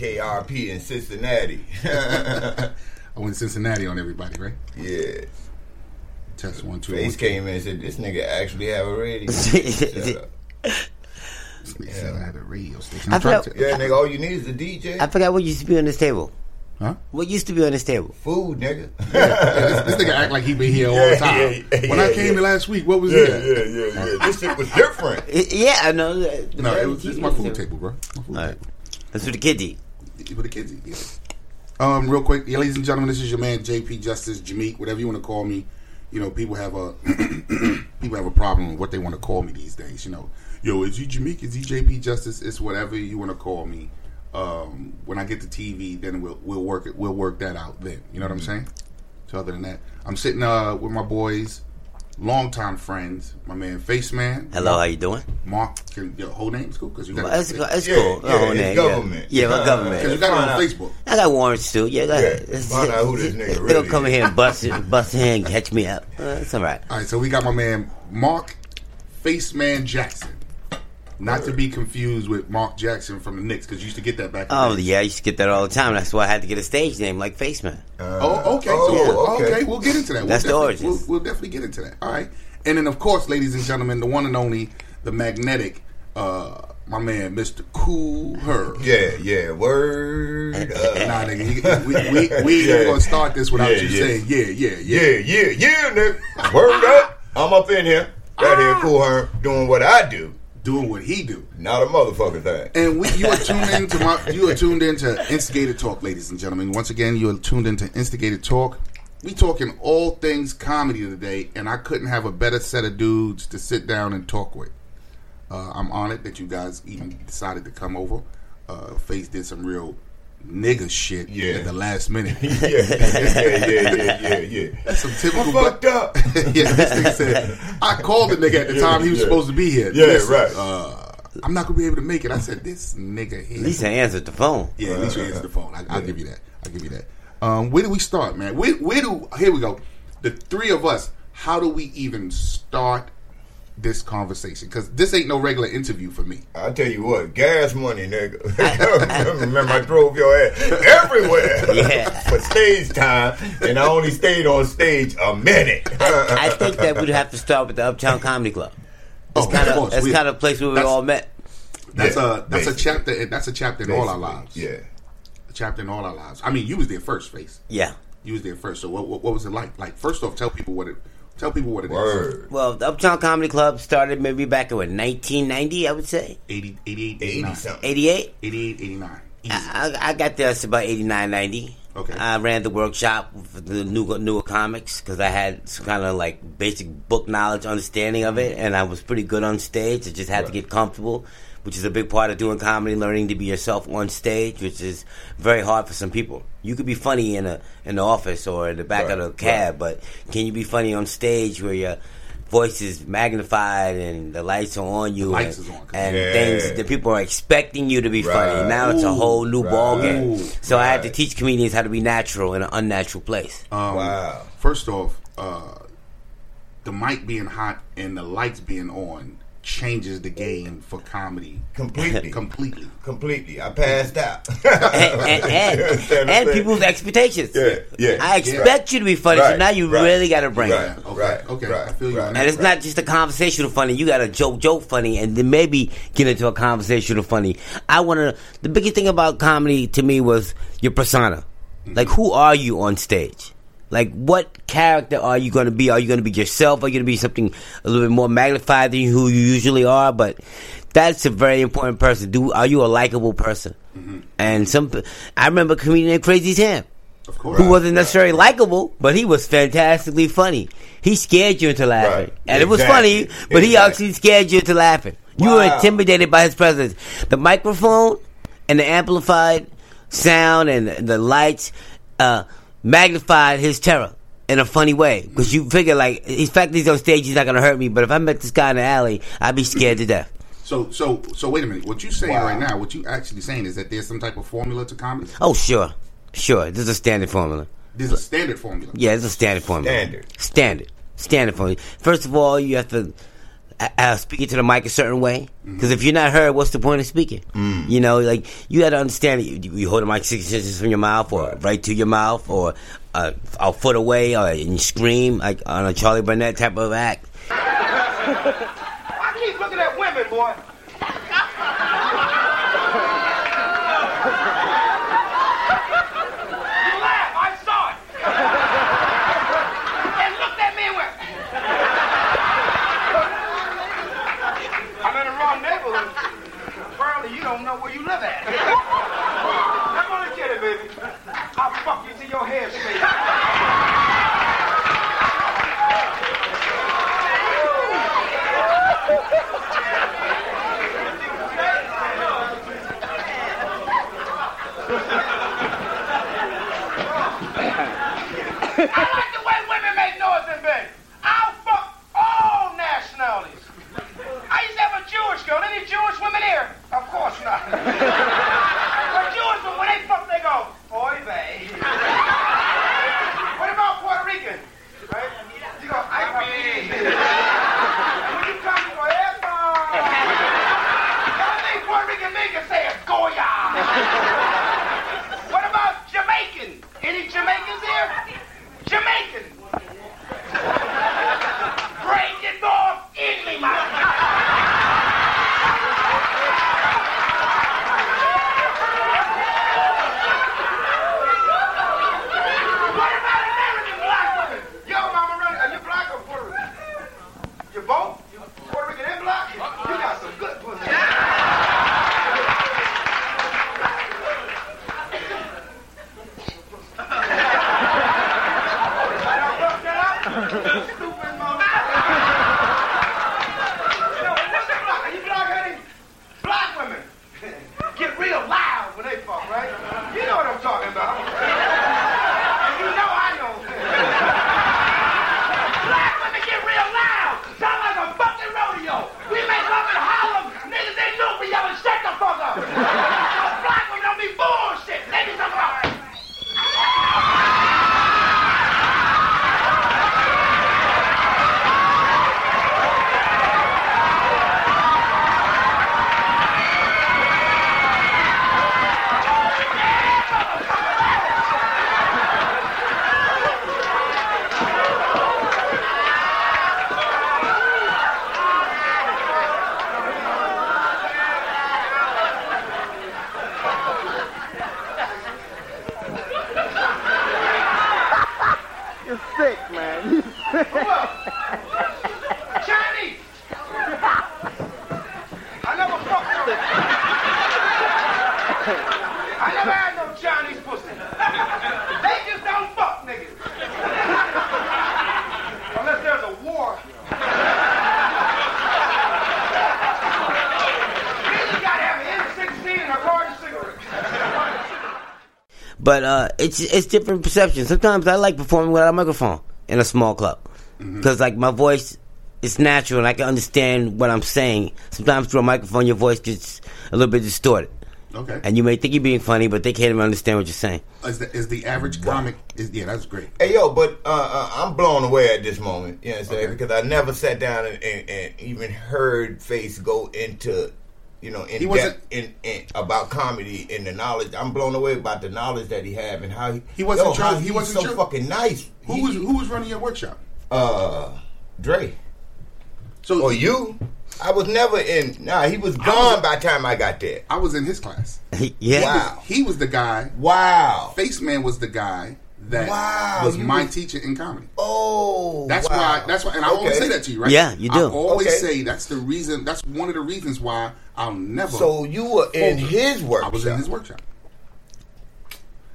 WWKRP in Cincinnati. I went to Cincinnati on everybody, right? yes. Test one, two. Face one, came in and said, "This nigga actually have a radio." Shut up. This I had a radio station. I I tried felt- to. Yeah, nigga, all you need is a DJ. I forgot what used to be on this table. Huh? What used to be on this table? Food, nigga. Yeah, this, this nigga act like he been here all the time. yeah, yeah, when I came yeah. last week, what was yeah, here? yeah, yeah, yeah. This shit was different. Yeah, I know. the- the No, it was, this is TV my food table. table, bro. My food All right. That's what the kids eat. With kids. Um, real quick, yeah, ladies and gentlemen, this is your man JP Justice Jameek, whatever you want to call me. You know, people have a people have a problem with what they want to call me these days. You know, yo, is he Jameek? Is he JP Justice? It's whatever you want to call me. Um, when I get to TV, then we'll we'll work it. We'll work that out then. You know what I'm saying? So other than that, I'm sitting uh with my boys, longtime friends, my man Face Man. Hello, how you doing? Mark, can, your whole name's cool because you got Well, That's, that's Yeah, cool. yeah, it's name, government. Yeah, yeah my Uh, government. because you got it on. Facebook. I got warrants too. Yeah, go ahead. Yeah, find out who this nigga They really don't come in is. here and bust it, bust in catch me up. Uh, it's all right. All right, so we got my man Mark Face Man Jackson. Not to be confused with Mark Jackson from the Knicks, because you used to get that back. Oh the yeah, I used to get that all the time. That's why I had to get a stage name like Faceman. Oh, okay. Oh, so, okay. okay. we'll get into that. That's the we'll origins. definitely, we'll, we'll definitely get into that. All right. And then, of course, ladies and gentlemen, the one and only, the magnetic, uh, my man, Mr. Cool Herb. Yeah, yeah. Word. Uh, Nah, nigga, you- we, we, we ain't Yeah. gonna start this without Yeah, you yeah. saying, yeah, yeah, yeah. yeah, yeah, yeah, nigga. Word up. I'm up in here. Right here, cool her, doing what I do. Doing what he do. Not a motherfucking thing. And we, you are tuned into my, you are tuned into Instigated Talk, ladies and gentlemen. Once again, you are tuned into Instigated Talk. We talking all things comedy today, and I couldn't have a better set of dudes to sit down and talk with. Uh, I'm honored that you guys even decided to come over. Uh, Face did some real nigga shit Yeah. at the last minute. yeah, yeah, yeah, yeah, yeah, yeah. That's some typical. I fucked up. yeah, this nigga said I called the nigga at the Yeah, time he was yeah. supposed to be here. Yeah, Listen, right. Uh, I'm not gonna be able to make it. I said this nigga here. At least I answered the phone. Yeah, at least you answered the phone. I, I'll give you that. I'll give you that. Um, where do we start, man? Where, where do here we go? The three of us. How do we even start this conversation? Because this ain't no regular interview for me. I tell you what, gas money, nigga. Remember, I drove your ass everywhere Yeah. for stage time, and I only stayed on stage a minute. I think that we'd have to start with the Uptown Comedy Club. It's Oh, kind of it's kind of a place where we all met. That's Yeah, a that's a chapter. That's a chapter in all our lives. Yeah. a chapter in all our lives. I mean, you was there first, face. Yeah. You was there first. So what, what, what was it like? Like first off, tell people what it. Tell people what it is. Word. Well, the Uptown Comedy Club started maybe back in what, 1990, I would say. 80, 88, 89. 88? 88, 89. Easy. I, I got there it's about 89, 90. Okay. I ran the workshop for the new, newer comics because I had some kind of like basic book knowledge, understanding of it, and I was pretty good on stage. I just had to get comfortable, which is a big part of doing comedy, learning to be yourself on stage, which is very hard for some people. You could be funny in a in the office or in the back Right, of the cab, but can you be funny on stage where your voice is magnified and the lights are on you lights and, is on, 'cause- and Yeah. things that people are expecting you to be funny. Right. Now it's a whole new Right. ball game. Ooh, So I had to teach comedians how to be natural in an unnatural place. Um, Wow. First off, uh, the mic being hot and the lights being on changes the game for comedy Completely. completely. Completely. I passed out. and, and, and, and people's expectations. Yeah, yeah. I expect you to be funny, so now you right, really got to bring right, it. Okay, Right, okay, right, I feel you. right. And it's not just a conversational funny. You got to joke, joke funny, and then maybe get into a conversational funny. I want to. The biggest thing about comedy to me was your persona. Like, who are you on stage? Like, what character are you going to be? Are you going to be yourself? Are you going to be something a little bit more magnified than who you usually are? But that's a very important person. Do are you a likable person? And some, I remember comedian Crazy Sam of course. who wasn't necessarily likable, but he was fantastically funny. He scared you into laughing, Right. and it was funny, but he actually scared you into laughing. You were intimidated by his presence. The microphone and the amplified sound and the lights uh, magnified his terror in a funny way because you figure like, in fact, he's on stage, he's not gonna hurt me. But if I met this guy in the alley, I'd be scared to death. So, so, so, wait a minute. What you saying Wow. right now? What you actually saying is that there's some type of formula to comedy. Oh, sure, sure. This is a standard formula. There's a standard formula. Yeah, it's a standard formula. Standard. Standard. Standard formula. First of all, you have to uh, uh, speak into the mic a certain way. Because if you're not heard, what's the point of speaking? You know, like, you got to understand that you, you hold the mic six inches from your mouth or right, to your mouth or uh, a foot away or and you scream like on a Charlie Barnett type of act. it's it's different perceptions. Sometimes I like performing without a microphone in a small club because like my voice is natural and I can understand what I'm saying. Sometimes through a microphone, your voice gets a little bit distorted. Okay. And you may think you're being funny, but they can't even understand what you're saying. Is the, is the average comic? Is yeah, that's great. Hey yo, but uh, uh, I'm blown away at this moment. You know what I'm saying? Because I never sat down and, and, and even heard Face go into, you know, in He wasn't- depth in, in about comedy and the knowledge. I'm blown away about the knowledge that he have and how he He wasn't yo, trying- he wasn't so trying- fucking nice. Who was who was running your workshop? Uh, Dre. So or you? I was never in. Nah, he was gone by the time I got there. I was in his class. yeah. Wow. He was the guy. Wow. Face Man was the guy that Wow, was my was- teacher in comedy. Oh, That's wow. why. That's why. And I always say that to you, right? Yeah, you do. I always Okay. say that's the reason. That's one of the reasons why I'll never. So you were in focus. his I was in workshop. his workshop.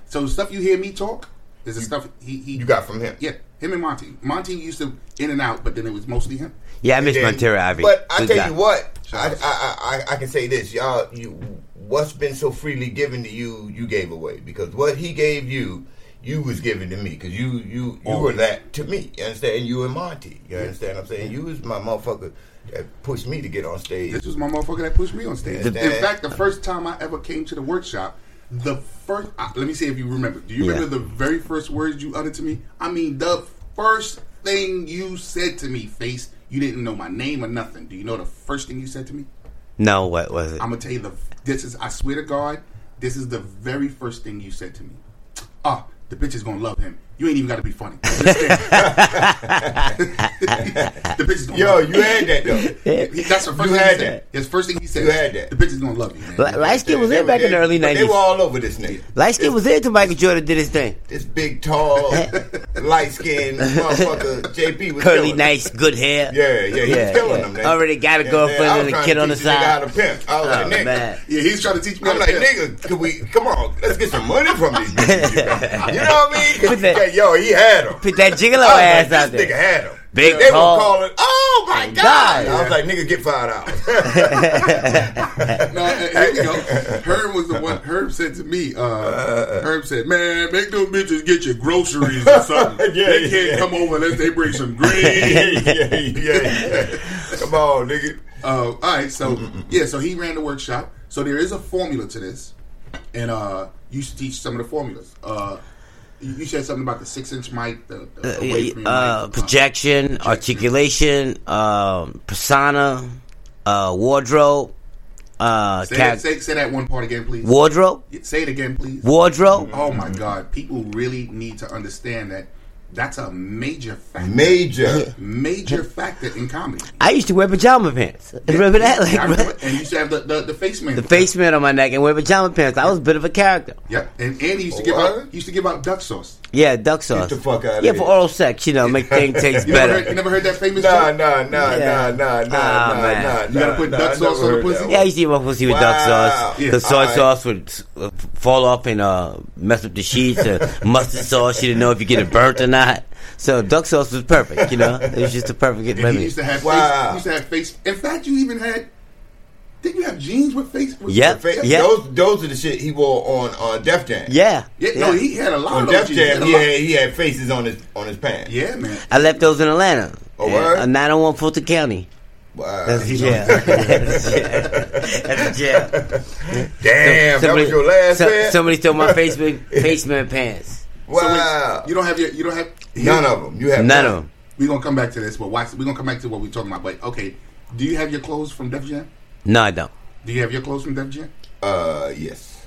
So the stuff you hear me talk is the stuff he, he You got from him. Yeah, him and Monty. Monty used to in and out, but then it was mostly him. Yeah, I miss And then- Monteria Ivy. But I tell guy. you what, I, I, I I can say this, y'all. You what's been so freely given to you, you gave away because what he gave you, you was giving to me because you you you were that to me. You understand? You and Monty. You understand? what I'm saying you was my motherfucker that pushed me to get on stage. This was my motherfucker that pushed me on stage. In fact, the first time I ever came to the workshop, the first uh, let me see if you remember. Do you Yeah. remember the very first words you uttered to me? I mean, the first thing you said to me, face. You didn't know my name or nothing. Do you know the first thing you said to me? No, what was it? I'm gonna tell you the. This is. I swear to God, this is the very first thing you said to me. Ah, the bitch is gonna love him. You ain't even got to be funny. the bitch is gonna. Yo, love him. you had that though. He- That's the first You thing had he said. His first thing he said. You had that. The bitch is gonna love you, man. Li- Light skin was They in back in the early but They nineties. were all over this nigga. Light skin was there until Michael Jordan did his thing. This big, tall, light skinned motherfucker, JP was Curly, killing him. nice, good hair. Yeah, yeah, he was killing them. man. Already got a Yeah, girlfriend man, I was and a trying kid to on the teach this nigga How side. to pimp. I was Oh, like, nigga. man. Yeah, he's trying to teach me. I'm how like, to nigga, could we come on? Let's get some money from these bitches. You know what I mean? Put that- yeah, yo, he had them. Put that gigolo I ass like, out this nigga had them. Big, they tall. were calling. Oh my god! God. I was like, nigga, get five dollars. No, uh, here we go. Herb was the one. Herb said to me. Uh, Herb said, "Man, make them bitches get your groceries or something. Yeah, they can't yeah. come over unless they bring some green." yeah, yeah, yeah. Come on, nigga. Uh, all right, so yeah, so he ran the workshop. So there is a formula to this, and uh, you used to teach some of the formulas. Uh, you said something about the six-inch mic, the, the Uh, uh, mic. projection, articulation, um, persona, uh, wardrobe, uh, Say, ca- that, say, say that one part again, please. wardrobe, Say it again, please. wardrobe. Oh my God! People really need to understand that that's a major factor. Major. major factor in comedy. I used to wear pajama pants. Remember that? Like, I remember, and you used to have the the, the face man. the face man on my neck and wear pajama pants. I was a bit of a character. Yep, and and he used to give What? out he used to give out duck sauce. Yeah, duck sauce. the fuck outta yeah, here. for oral sex, you know, make things taste You never, better. heard, you never heard that famous Nah, joke? nah, nah, Yeah. nah, nah, nah, Ah, nah, man. nah. You gotta nah, put nah, duck I sauce never on the heard pussy? that Yeah, I one. used to eat my pussy with duck Wow. sauce. Yeah. Because soy Alright. sauce would uh, fall off and uh, mess up the sheets. Uh, mustard sauce, you didn't know if you get it burnt or not. So duck sauce was perfect, you know. It was just a perfect And he remedy. used to have Wow. face. He used to have face. In fact, you even had. Did you have jeans with face? With Yep. face? Yeah. Those, those are the shit he wore on on Def Jam. Yeah. Yeah, no, he had a lot On of those Def jeans. Jam, a he had, he had faces on his on his pants. Yeah, man. I left those in Atlanta. Oh, Yeah, word? A 901 Fulton County. Wow. That's the jail. That's the jail. That's the jail. Damn, that was your last so- bed? Somebody stole my Facebook face faceman pants. So wait, Wow. you don't have your. You don't have None of them. You have None of them. We're gonna come back to this, but watch. We're gonna come back to what we're talking about. But okay, do you have your clothes from Def Jam? No, I don't. Do you have your clothes from Def Jam? Uh, yes.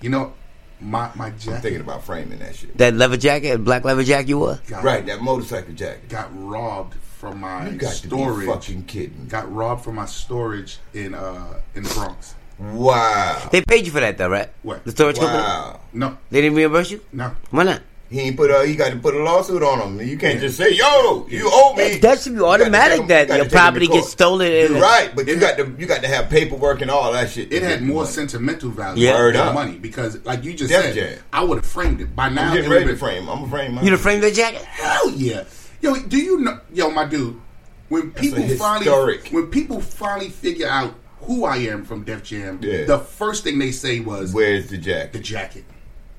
You know, my my I'm jacket thinking about framing that shit. That leather jacket, black leather jacket you wore? got, Right, that motorcycle jacket. got robbed from my You got to be storage. fucking kidding. Got robbed from my storage in uh in the Bronx. Wow. They paid you for that though, right? What? The storage company? Wow. No, They didn't reimburse you? no. Why not? He ain't put a, he got to put a lawsuit on him. You can't just say, "Yo, you owe me." That should be automatic take 'em- that you your take 'em to property court. gets stolen. You're right, but you got to you got to have paperwork and all that shit. It had more money. sentimental value Yeah. than Word up. money because, like you just Def said, Jam. I would have framed it by now. I'm getting it ready to would've been- frame. I'm gonna frame. My You to frame that jacket? Hell yeah, yo, do you know, yo, my dude? When people finally, when people finally figure out who I am from Def Jam, Yeah. the first thing they say was Where's the jacket? the jacket? jacket,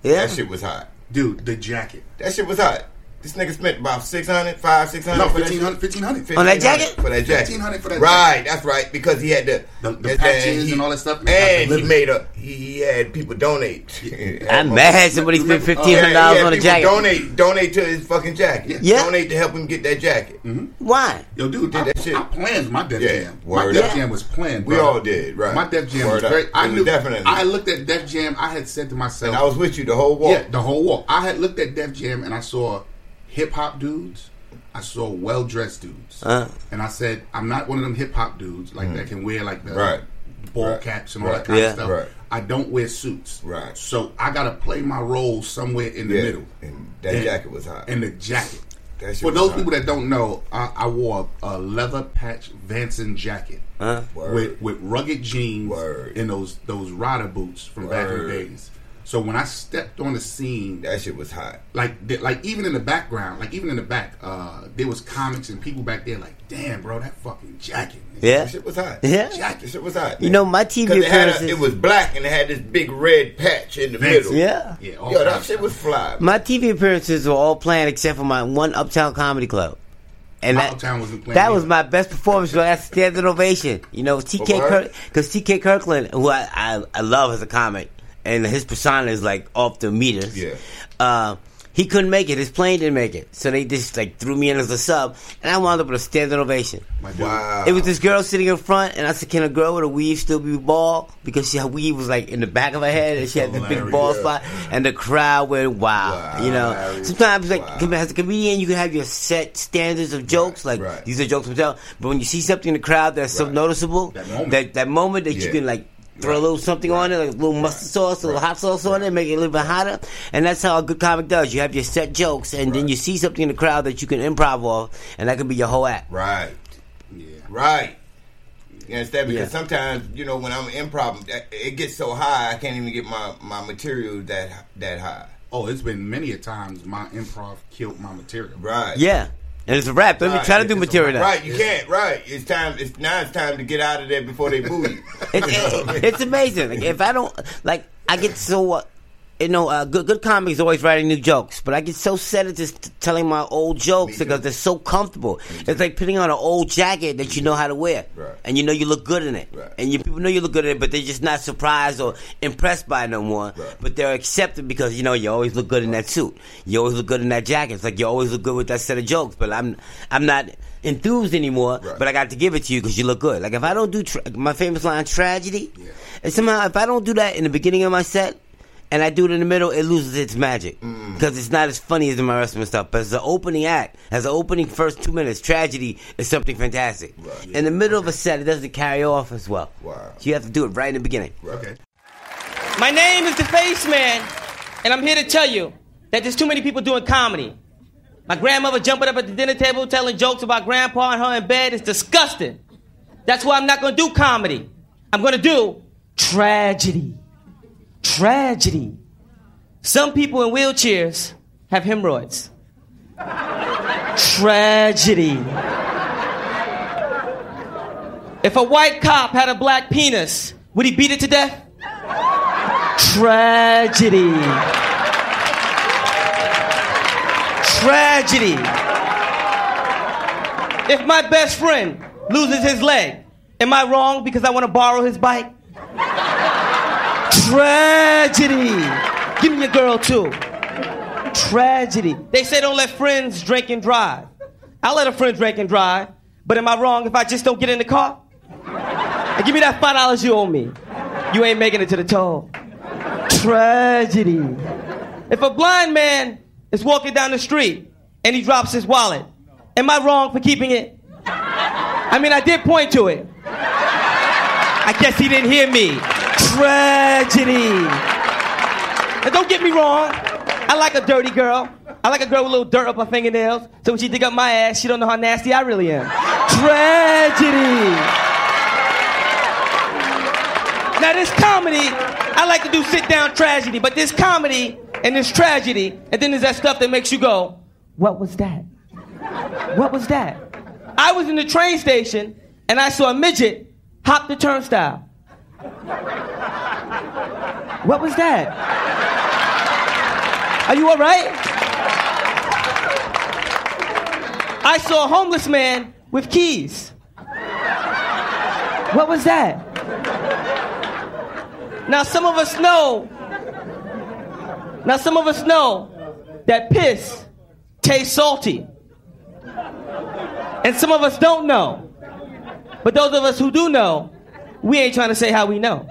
Yeah. That shit was hot. Dude. The jacket. That shit was hot. This nigga spent about 600, 500, 600 No, for that 1500, 1500. On that jacket? For that jacket. 1500 for that Right, that's right. Because he had the, The- the and patches he- and all that stuff. And he made a, he had people donate. I'm mad somebody spent fifteen hundred Yeah, dollars yeah, on a jacket. Donate, donate to his fucking jacket. Yeah. Donate to help him get that jacket. Mm-hmm. Why? Yo, dude, Did I, that shit. I planned my Def Yeah, Jam. word my Def up. Jam was planned. We all did, right. My Def Jam Word was very. up. I knew definitely. I looked at Def Jam. I had said to myself, And I was with you the whole walk. Yeah, the whole walk. I had looked at Def Jam and I saw hip hop dudes. I saw well dressed dudes, Uh. and I said, I'm not one of them hip hop dudes like that can wear like the Mm. Right. ball Right. caps and all Right. that kind Yeah. of stuff. I don't wear suits, Right. So I gotta play my role somewhere in the Yeah, middle. and that And- jacket was hot. And the jacket. For those hot. people that don't know, I, I wore a leather patch Vanson jacket? Word. with with rugged jeans Word. and those those rider boots from back in the days. So when I stepped on the scene, that shit was hot. like th- like even in the background, like even in the back, uh, there was comics and people back there like, damn, bro, that fucking jacket. nigga." Yeah. That shit was hot. Yeah. That shit was hot. You know, my TV it, had a, appearances- it was black and it had this big red patch in the Vince. middle. Yeah. Yeah, all Yo, that shit was fly. My TV appearances were all planned except for my one Uptown Comedy Club. And that, Uptown wasn't planned that was my best performance. So that's standing ovation. You know, TK For what? Kirk, because TK Kirkland, who I, I I love as a comic, and his persona is like off the meters. Yeah. Uh, he couldn't make it. His plane didn't make it, so they just like threw me in as a sub, and I wound up with a standing ovation. Wow. It was this girl sitting in front, and I said, "Can a girl with a weave still be bald?" Because she, her weave was like in the back of her head, and she had this big bald spot, and the crowd went wild. Wow, you know, hilarious. sometimes like Wow. as a comedian, you can have your set standards of jokes, like right. these are jokes from tell. But when you see something in the crowd that's so noticeable, That moment. that that moment that you can like. Throw a little something on it, like a little mustard sauce, a little hot sauce on it, make it a little bit hotter, and that's how a good comic does. You have your set jokes, and then you see something in the crowd that you can improv off, and that can be your whole act. Right. Yeah. Right. You understand? Because Yeah. sometimes, you know, when I'm improv, it gets so high, I can't even get my, my material that that high. Oh, it's been many a times my improv killed my material. Right. Yeah, and it's a rap. Don't even Right. try to do material. now. Right, you can't. Right, it's time. It's now. It's time to get out of there before they boo you. It's, it- it's amazing. Like, if I don't like, I get so uh, you know, uh, good good comics always writing new jokes, but I get so set at just telling my old jokes because they're so comfortable. It's like putting on an old jacket that you know how to wear, Right. and you know you look good in it, Right. and you people know you look good in it, but they're just not surprised or impressed by it no more. Right. But they're accepted because you know you always look good in that suit, you always look good in that jacket. It's like you always look good with that set of jokes. But I'm I'm not enthused anymore. Right. But I got to give it to you because you look good. Like if I don't do tra- my famous line tragedy, and somehow if I don't do that in the beginning of my set. And I do it in the middle, it loses its magic Mm. because it's not as funny as in my rest of my stuff. But as the opening act, as the opening first two minutes, tragedy is something fantastic. Right. In the middle of a set, it doesn't carry off as well. Wow. So you have to do it right in the beginning. Okay. My name is the Face Man, and I'm here to tell you that there's too many people doing comedy. My grandmother jumping up at the dinner table telling jokes about grandpa and her in bed is disgusting. That's why I'm not gonna do comedy. I'm gonna do tragedy. Tragedy. Some people in wheelchairs have hemorrhoids. Tragedy. If a white cop had a black penis, would he beat it to death? Tragedy. Tragedy. If my best friend loses his leg, am I wrong because I want to borrow his bike? Tragedy. Give me a girl too. Tragedy. They say don't let friends drink and drive. I'll let a friend drink and drive, but am I wrong if I just don't get in the car? And give me that five dollars you owe me. You ain't making it to the toll. Tragedy. If a blind man is walking down the street and he drops his wallet, am I wrong for keeping it? I mean, I did point to it. I guess he didn't hear me. Tragedy. And don't get me wrong, I like a dirty girl. I like a girl with a little dirt up her fingernails. So when she dig up my ass, she don't know how nasty I really am. Tragedy. Now this comedy, I like to do sit down tragedy, but this comedy and this tragedy, and then there's that stuff that makes you go, what was that? What was that? I was in the train station and I saw a midget hop the turnstile. What was that? Are you all right? I saw a homeless man with keys. What was that? Now, some of us know. Now, some of us know that piss tastes salty. And some of us don't know. But those of us who do know, we ain't trying to say how we know.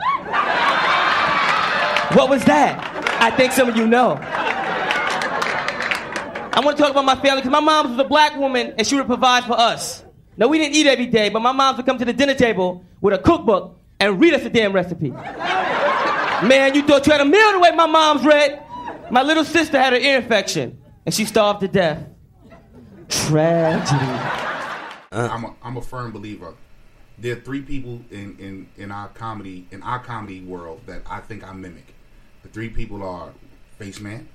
What was that? I think some of you know. I want to talk about my family because my mom was a black woman and she would provide for us. Now, we didn't eat every day, but my mom would come to the dinner table with a cookbook and read us a damn recipe. Man, you thought you had a meal the way my mom's read. My little sister had an ear infection and she starved to death. Tragedy. I'm a, I'm a firm believer. There are three people in, in, in our comedy in our comedy world that I think I mimic. The three people are Face Man,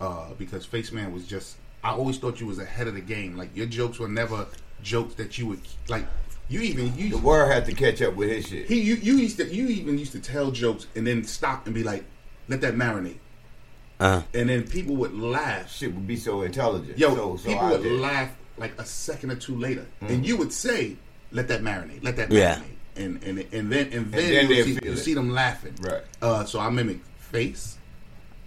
uh, because Face Man was just I always thought you was ahead of the game. Like your jokes were never jokes that you would like. You even you The word had to catch up with his shit. he you, you used to you even used to tell jokes and then stop and be like, let that marinate, Uh, and then people would laugh. Shit would be so intelligent. Yo, so, so people I would did. laugh like a second or two later, Mm. and you would say, "Let that marinate, let that Yeah. marinate," and and and then and then, then you, they'll see, you see them laughing. Right. Uh, so I mimic face.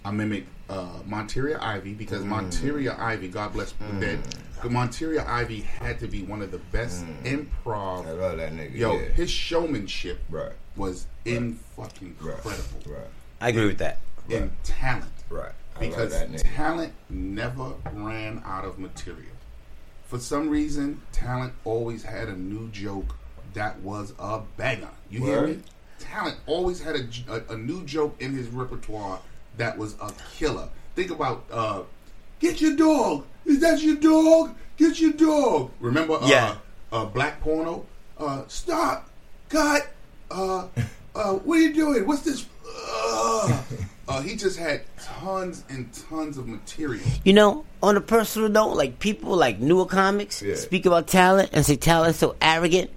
I mimic uh, Monteria Ivy because Mm. Monteria Ivy, God bless the dead, but Monteria Ivy had to be one of the best improv. Mm. I love that nigga. Yo, yeah. his showmanship Right. was in fucking Right. incredible. Right. I agree with that. In talent. Right. I love because that nigga. talent never ran out of material. For some reason, talent always had a new joke that was a banger. You hear me? Talent always had a a new joke in his repertoire that was a killer. Think about uh, "Get your dog." Is that your dog? Get your dog. Remember? Uh, Yeah. Uh, black porno. Uh, stop. Cut. Uh, uh, what are you doing? What's this? Uh, uh, he just had tons and tons of material. You know, on a personal note, like people like newer comics Yeah. speak about talent and say talent's so arrogant,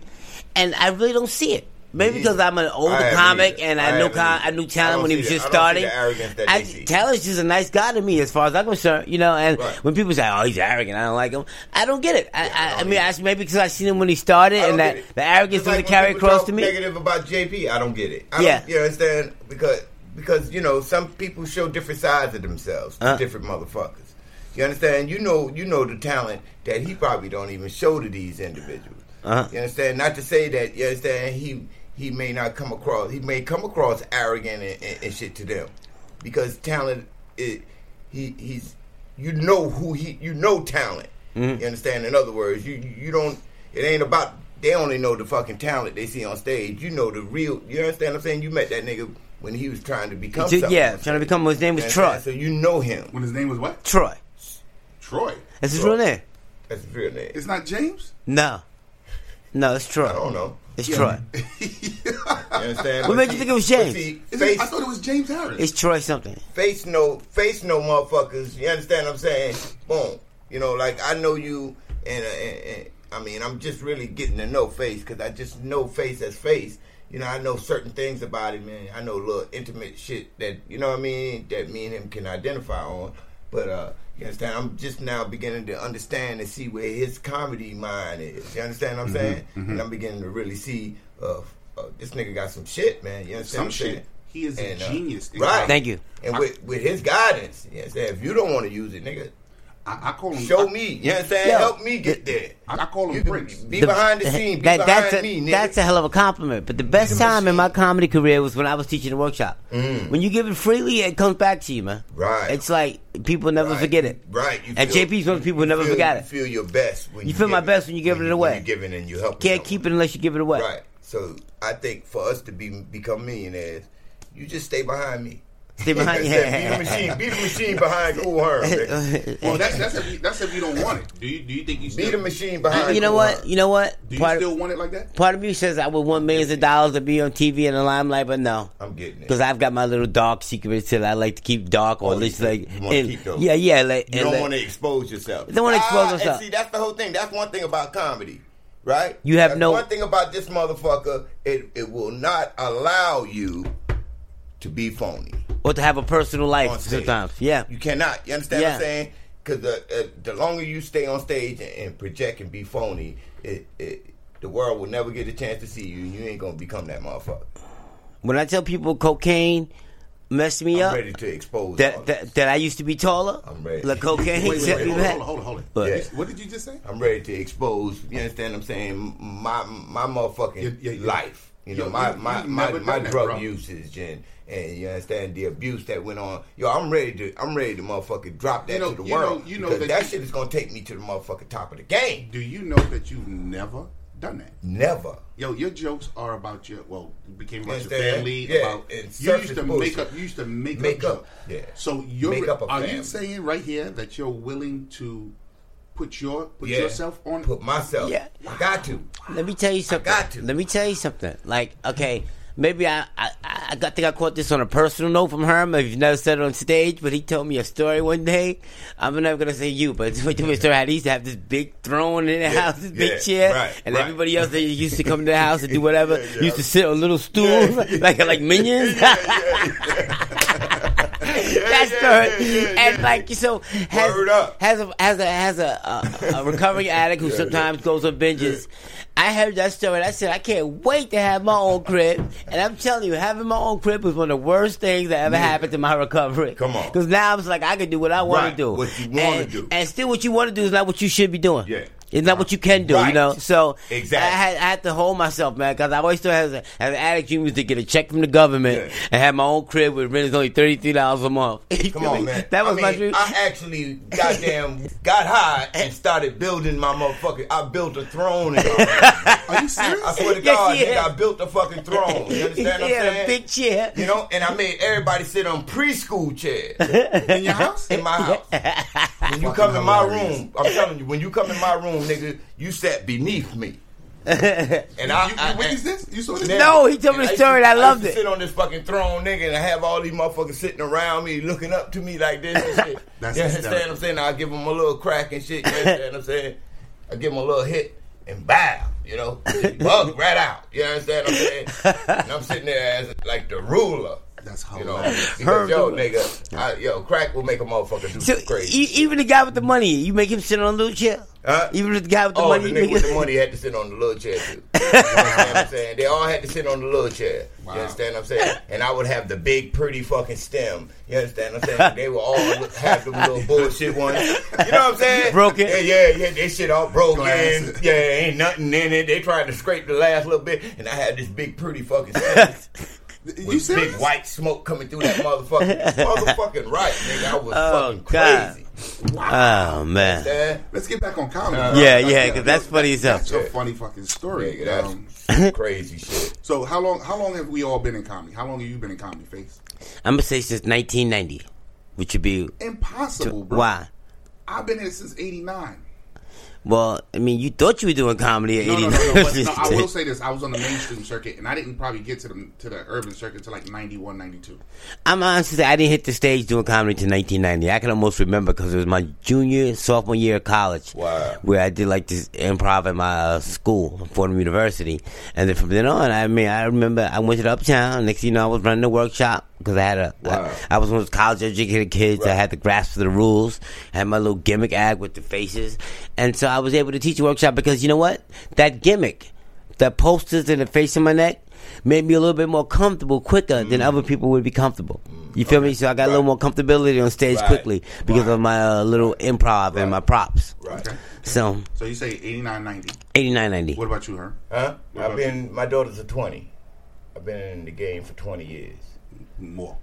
and I really don't see it. Maybe because. I'm an older comic either. and I I, know haven't com- I knew talent don't when he was the- just I starting. that I, talent's just a nice guy to me, as far as I'm concerned. You know, and Right. when people say, "Oh, he's arrogant," I don't like him. I don't get it. I, Yeah, I I, I mean, either. I, maybe because I seen him when he started, and that it. the arrogance doesn't like carry across to me. Negative about JP, I don't get it. I Yeah. you understand? Because because you know some people show different sides of themselves to Uh. different motherfuckers. You understand? You know you know the talent that he probably don't even show to these individuals. Uh-huh. You understand? Not to say that you understand he he may not come across he may come across arrogant and, and, and shit to them because talent it he he's you know who he you know talent. Mm-hmm. You understand? In other words, you you don't it ain't about they only know the fucking talent they see on stage. You know the real. You understand? what I'm saying you met that nigga when he was trying to become Ju- something yeah, trying to become. His name was understand? Troy. So you know him. When his name was what? Troy. Troy. That's his Troy. real name. That's his real name. It's not James. No, no, it's Troy. I don't know. It's Yeah. Troy. You understand? What But made you think it was James? see, Is it- face, I thought it was James Harris. It's Troy something. face no face no motherfuckers. You understand what I'm saying? Boom. You know, like I know you, and, uh, and, and I mean, I'm just really getting to know face because I just know face as face. You know, I know certain things about him, man. I know little intimate shit that you know what I mean that me and him can identify on. But uh, you understand? I'm just now beginning to understand and see where his comedy mind is. You understand what I'm saying? And I'm beginning to really see. Uh, uh, this nigga got some shit, man. You understand? Some what I'm saying? shit. He is a And, uh, genius. in right? Thank you. And with with his guidance, you understand? If you don't want to use it, nigga, I, I call him. show I, me. You understand? Yo. Help me get there. I, I call him You can Prince. be behind the scene. Be that- behind that's a, me, nigga. That's a hell of a compliment. But the best the time in my comedy career was when I was teaching a workshop. When you give it freely, it comes back to you, man. Mm. Right. It's like people never Right. forget it. Right. You And feel- JP's one of the people who never feel- forgot you it. feel your best when You you, feel my give best when you give it away. When you're giving and you help. Can't keep it unless you give it away. Right. So I think for us to be become millionaires, you just stay behind me. Stay behind Be you. the machine. Be the machine behind Cool Herm. nigga. Well, that's that's if you, that's if you don't want it. Do you do you think you still? Be the machine behind. You know Cool what? Herm. You know what? Do you Part, still want it like that? part of me says I would want millions of dollars to be on TV in the limelight, but no. I'm getting it. Because I've got my little dark secrets that I like to keep dark, or Oh, at least like, wanna and- keep those. yeah, yeah, like, You don't like- want to expose yourself. Don't wanna expose Ah, yourself. And see, that's the whole thing. That's one thing about comedy, right? You have That's no- One thing about this motherfucker, it it will not allow you to be phony. or to have a personal life sometimes. Yeah, You cannot. You understand what I'm saying? because the, uh, the longer you stay on stage and, and project and be phony, it, it the world will never get a chance to see you, and you ain't gonna become that motherfucker. When I tell people cocaine messed me I'm up, ready to expose that, that that I used to be taller. I'm ready. Like cocaine Wait, wait, wait, me hold on, back. hold on, hold on. But- Yeah. What did you just say? I'm ready to expose. You understand? what I'm saying my my motherfucking You- you- you- life. You know you- my you- my you've my, my that, drug bro. usage and and you understand the abuse that went on. Yo, I'm ready to I'm ready to motherfucking drop that You know- to the you know- world. you know that that, you- shit is gonna take me to the motherfucking top of the game. Do you know that you've never done that? Never. Yo, your jokes are about your well, it became about your family. Yeah, about you used to bullshit. make up. You used to make, Make up. up, yeah. So you're Make up are you saying right here that you're willing to put your put Yeah. yourself on? Put myself. Yeah. I got to. Let me tell you something. I got to. Let me tell you something. Like, okay, maybe I, I, I got, think I caught this on a personal note from Herm. If you've never said it on stage, but he told me a story one day. I'm never gonna say you, but he told me a story how he used to have this big throne in the Yeah, house, this big chair, right, and right. everybody else that used to come to the house and do whatever Yeah, yeah. used to sit on little stools like like minions. Yeah, yeah, yeah, and yeah. like so has has a has a has a, a, a recovering addict who sometimes goes on binges. I heard that story and I said I can't wait to have my own crib. And I'm telling you, having my own crib was one of the worst things that ever happened to my recovery. Come on. because now I'm like I can do what I want Right, to do. what you wanna and, do. and still what you want to do is not what you should be doing. Yeah. It's not that what you can do, you know. So Exactly. I had, I had to hold myself, man, because I always still as, a, as an addict, you used to get a check from the government Yeah. and have my own crib with rent is only thirty three dollars a month. Come on, man. That was I my dream. I actually goddamn got high and started building my motherfucker. I built a throne. And all that. Are you serious? I swear to Yes, God, he nigga. I built a fucking throne. You understand what I'm had a big chair. You know, and I made everybody sit on preschool chairs in your house? in my house. When you come in my room, I'm telling you, when you come in my room, nigga, you sat beneath me. And I, you, I, you witnessed this? You saw this? Nigga, No, he told me and the I story to- and I loved used to it. Sit on this fucking throne, nigga, and I have all these motherfuckers sitting around me, looking up to me like this and shit. That's you understand what I'm saying? I give them a little crack and shit. You understand what I'm saying? I give them a little hit and bow. You know, bug right out. You understand what I'm saying? And I'm sitting there as like the ruler. That's You know, hilarious. because, yo, nigga, I, yo, crack will make a motherfucker do So crazy. e- even the guy with the money, you make him sit on a little chair. Huh? Even the guy with the oh, money, the nigga with the money had to sit on the little chair too. You understand what I'm saying? They all had to sit on the little chair. Wow. You understand what I'm saying? And I would have the big, pretty fucking stem. You understand what I'm saying? They would all have them little bullshit ones. You know what I'm saying? Broken. Yeah, yeah, yeah. They shit all broken. Glass. Yeah, ain't nothing in it. They tried to scrape the last little bit, and I had this big, pretty fucking stem. You with serious? big white smoke coming through that motherfucking, motherfucking right, nigga. I was Oh, fucking God. crazy. Oh man. Understand? Let's get back on comedy. Uh, Yeah, yeah, because that's funny as hell. That's a funny fucking story. Nigga, that's Um, crazy shit. so how long? How long have we all been in comedy? How long have you been in comedy, face? I'm gonna say since 1990, which would be Impossible, bro. why? I've been in it since '89. Well, I mean, you thought you were doing comedy at No, 89. no, no, no, no. I will say this: I was on the mainstream circuit, and I didn't probably get to the to the urban circuit until like 91, 92. I'm honest to say, I didn't hit the stage doing comedy until 1990. I can almost remember because it was my junior, sophomore year of college. Wow. Where I did like this improv at my uh, school, Fordham University. And then from then on, I mean, I remember I went to the Uptown. Next thing you know, I was running the workshop because I had a, Wow. I, I was one of those college educated kids. I had the grasp of the rules. I had my little gimmick act with the faces. And so I was able to teach a workshop because you know what? That gimmick, the posters and the face on my neck, made me a little bit more comfortable quicker than other people would be comfortable. You feel me? So I got a little more comfortability on stage Right. quickly because Right. of my uh, little improv and my props. Right. So So you say 89, 90. 89, 90. What about you, her? Huh? What I've about been. My daughter's a twenty. I've been in the game for twenty years. More.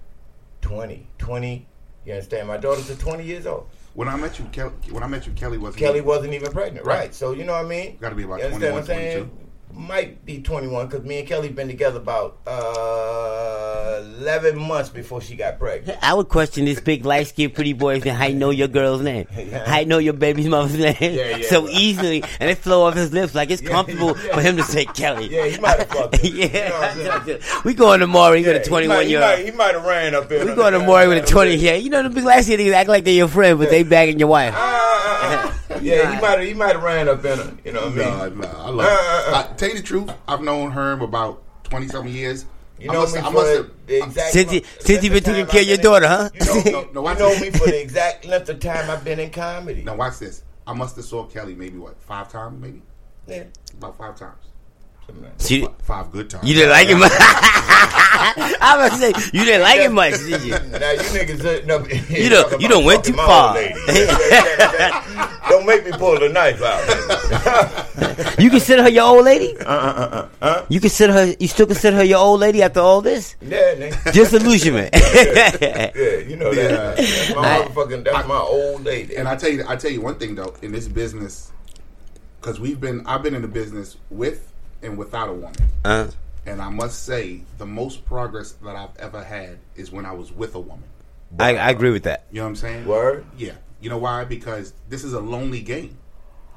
20, 20. You understand? My daughter's a twenty years old. When I met you, Kelly, when I met you, Kelly was Kelly wasn't even pregnant, right? Right. So you know what I mean? Gotta be about you 21, what I'm 22. Might be 21 because me and Kelly been together about uh, 11 months before she got pregnant. I would question this big light skinned pretty boy saying, I know your girl's name? How you know your baby's mother's name? Yeah, yeah, so right. easily, and it flow off his lips like it's Yeah, comfortable yeah. for him to say Kelly. Yeah, he might have fucked her. You know what I'm yeah. saying? we going to Maury with Yeah, a 21 might- year He old. might, he might have ran up in We going to Maury with a 20 yeah. You know the big light skinned niggas act like they're your friend, but they bagging your wife. Yeah, he might have. He might have ran up in her. You know what I mean? Nah, nah, I love. Uh, uh, uh. I, tell you the truth, I've known her about twenty something years. You I know must- me I for must the, have- the exact. Since you- length since you been taking care of your daughter, huh? You know, No, no, you watch know this. me for the exact length of time I've been in comedy. Now watch this. I must have saw Kelly maybe what five times, maybe Yeah. about five times. So you, Five good times. you didn't like it much. I was gonna say you didn't like it much, did you? Now you niggas, uh, no, You don't- you don't went too far. don't make me pull the knife out. You consider her your old lady? Uh, uh, uh, uh. You consider her? You still consider her your old lady after all this? Yeah, nigga. Disillusionment. yeah, you know that. Yeah. That's my I- motherfucking. That's my old lady. And I tell you, I tell you one thing though, in this business, because we've been, I've been in the business with and without a woman, Uh, and I must say, the most progress that I've ever had is when I was with a woman. I, I agree with that. You know what I'm saying? Word. Yeah. You know why? Because this is a lonely game,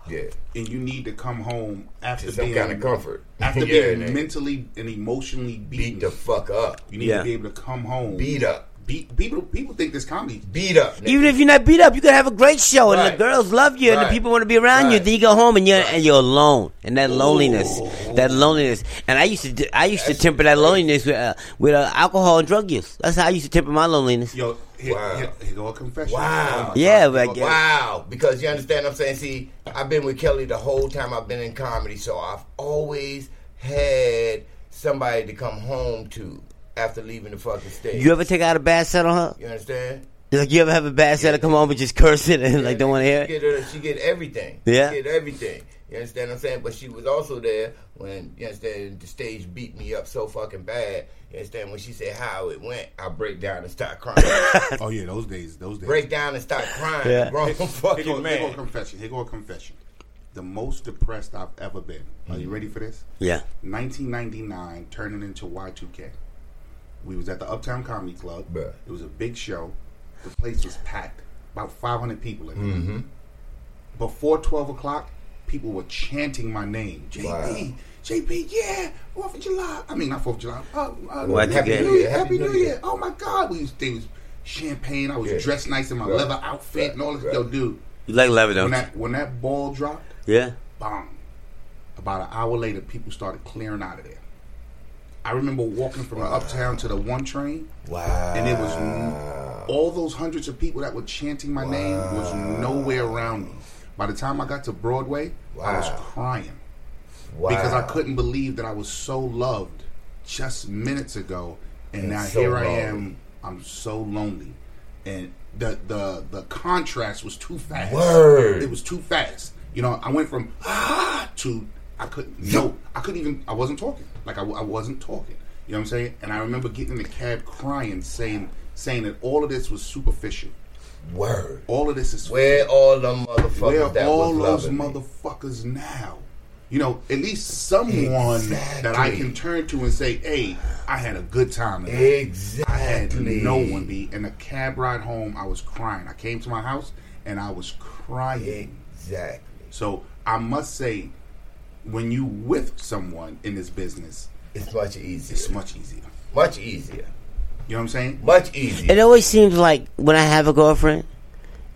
Yeah. and you need to come home after To some being kind of comfort. after Yeah, being nigga. mentally and emotionally beaten. Beat the fuck up. you need Yeah. to be able to come home Beat up. Beat people. People think this comedy. Beat up. nigga. Even if you're not beat up, you can have a great show, and the girls love you, and the people want to be around you. Then you go home and you're and you're alone, and that loneliness, that loneliness. And I used to, I used to That's temper that loneliness with uh, with uh, alcohol and drug use. That's how I used to temper my loneliness. Yo, here, Wow. here, here go a confession. Wow. Oh Yeah, God. but I Here go- get it. Wow, because you understand what I'm saying? See, I've been with Kelly the whole time I've been in comedy, so I've always had somebody to come home to after leaving the fucking stage. You ever take out a bad set on her? You understand? Like you ever have a bad set and come home and just curse it and like don't want to hear She it? get, her, she get everything. Yeah. She get everything. You understand what I'm saying? But she was also there when, you understand, the stage beat me up so fucking bad. You understand? When she said how it went, I break down and start crying. Oh yeah, those days, those days. break down and start crying. Yeah. Grown Here go, fucking here go a confession. Here go a confession. The most depressed I've ever been. Are Mm-hmm. you ready for this? Yeah. 1999, turning into Y2K. We was at the Uptown Comedy Club. Bruh. It was a big show. The place was packed. About 500 people in there. Mm-hmm. Before 12 o'clock, people were chanting my name. JP, Wow. JP, yeah, 4th of July. I mean, not 4th of July. Uh, uh, Y2K. Happy New Year. Happy Happy New New Year. Year. Oh my God. We was, they was champagne. I was Yeah. dressed nice in my Right. leather outfit and all this. Right. Yo, dude, You like leather, when don't you? that, when that ball dropped, Yeah. bomb. About an hour later, people started clearing out of there. I remember walking from the uptown to the one train, Wow. and it was all those hundreds of people that were chanting my name was nowhere around me. By the time I got to Broadway, I was crying wow. because I couldn't believe that I was so loved just minutes ago, and, And now so here I am. I'm so lonely, and the the the contrast was too fast. Word. It was too fast. You know, I went from ah to I couldn't no, I couldn't even. I wasn't talking. Like I, I wasn't talking. You know what I'm saying? And I remember getting in the cab crying, saying saying that all of this was superficial. Word. All of this is Where all them motherfuckers where all those loving me? motherfuckers now? You know, at least someone that I can turn to and say, "Hey, I had a good time." tonight." Exactly. I had no one be in the cab ride home. I was crying. I came to my house and I was crying. Exactly. So I must say, when you with someone in this business, It's much easier. it's much easier. much easier. You know what I'm saying? Much easier. It always seems like when I have a girlfriend,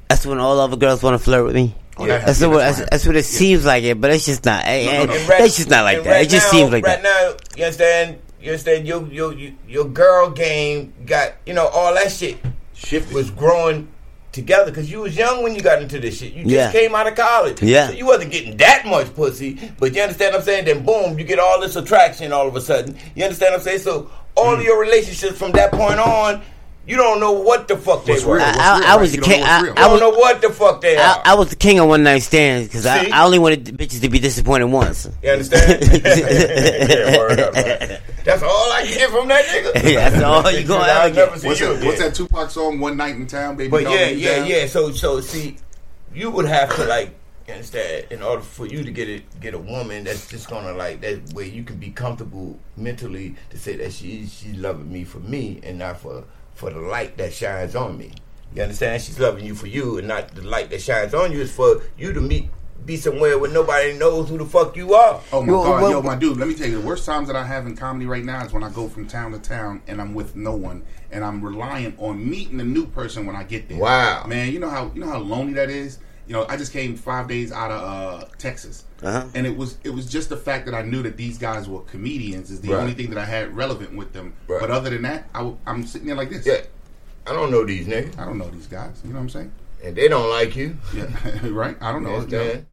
that's when all other girls want to flirt with me. Oh, that That's, happens. what, That's that's, what that's what it seems like it, but it's just not. no, no. Right- That's just not like that. right it just now- seems like right that. now. You understand? You understand? Your your your, your girl game got you know all that shit Shifted. was growing together because you was young when you got into this shit. You just Yeah. came out of college. Yeah. So you wasn't getting that much pussy, but you understand what I'm saying? Then boom, you get all this attraction all of a sudden. You understand what I'm saying? So all hmm. of your relationships from that point on, you don't know what the fuck they were. real? I- I- I was You a don't know king- I- real. You I don't was- know what the fuck they I, are. I was the king of one night stands because I, I only wanted bitches to be disappointed once. you understand? yeah, word up, man. That's all I get from that nigga. Yeah, that's all you gonna I'll ever get. What's you that, what's again. that Tupac song? One night in town, baby. But yeah, yeah, Down? yeah. So, so see, you would have to like you understand in order for you to get it, get a woman that's just gonna like that way you can be comfortable mentally to say that she she's loving me for me and not for for the light that shines on me. You understand? She's loving you for you and not the light that shines on you. Is for you to meet be somewhere where nobody knows who the fuck you are. Oh my Yo, god, well- yo, my dude. Let me tell you, the worst times that I have in comedy right now is when I go from town to town and I'm with no one, and I'm relying on meeting a new person when I get there. Wow. man, you know how you know how lonely that is. You know, I just came five days out of uh, Texas, Uh-huh. and it was it was just the fact that I knew that these guys were comedians is the Right. only thing that I had relevant with them. Right. But other than that, I, am sitting there like this. Yeah. I don't know these niggas. I don't know these guys. You know what I'm saying? And they don't like you. Yeah, right. I don't know. You you know. understand?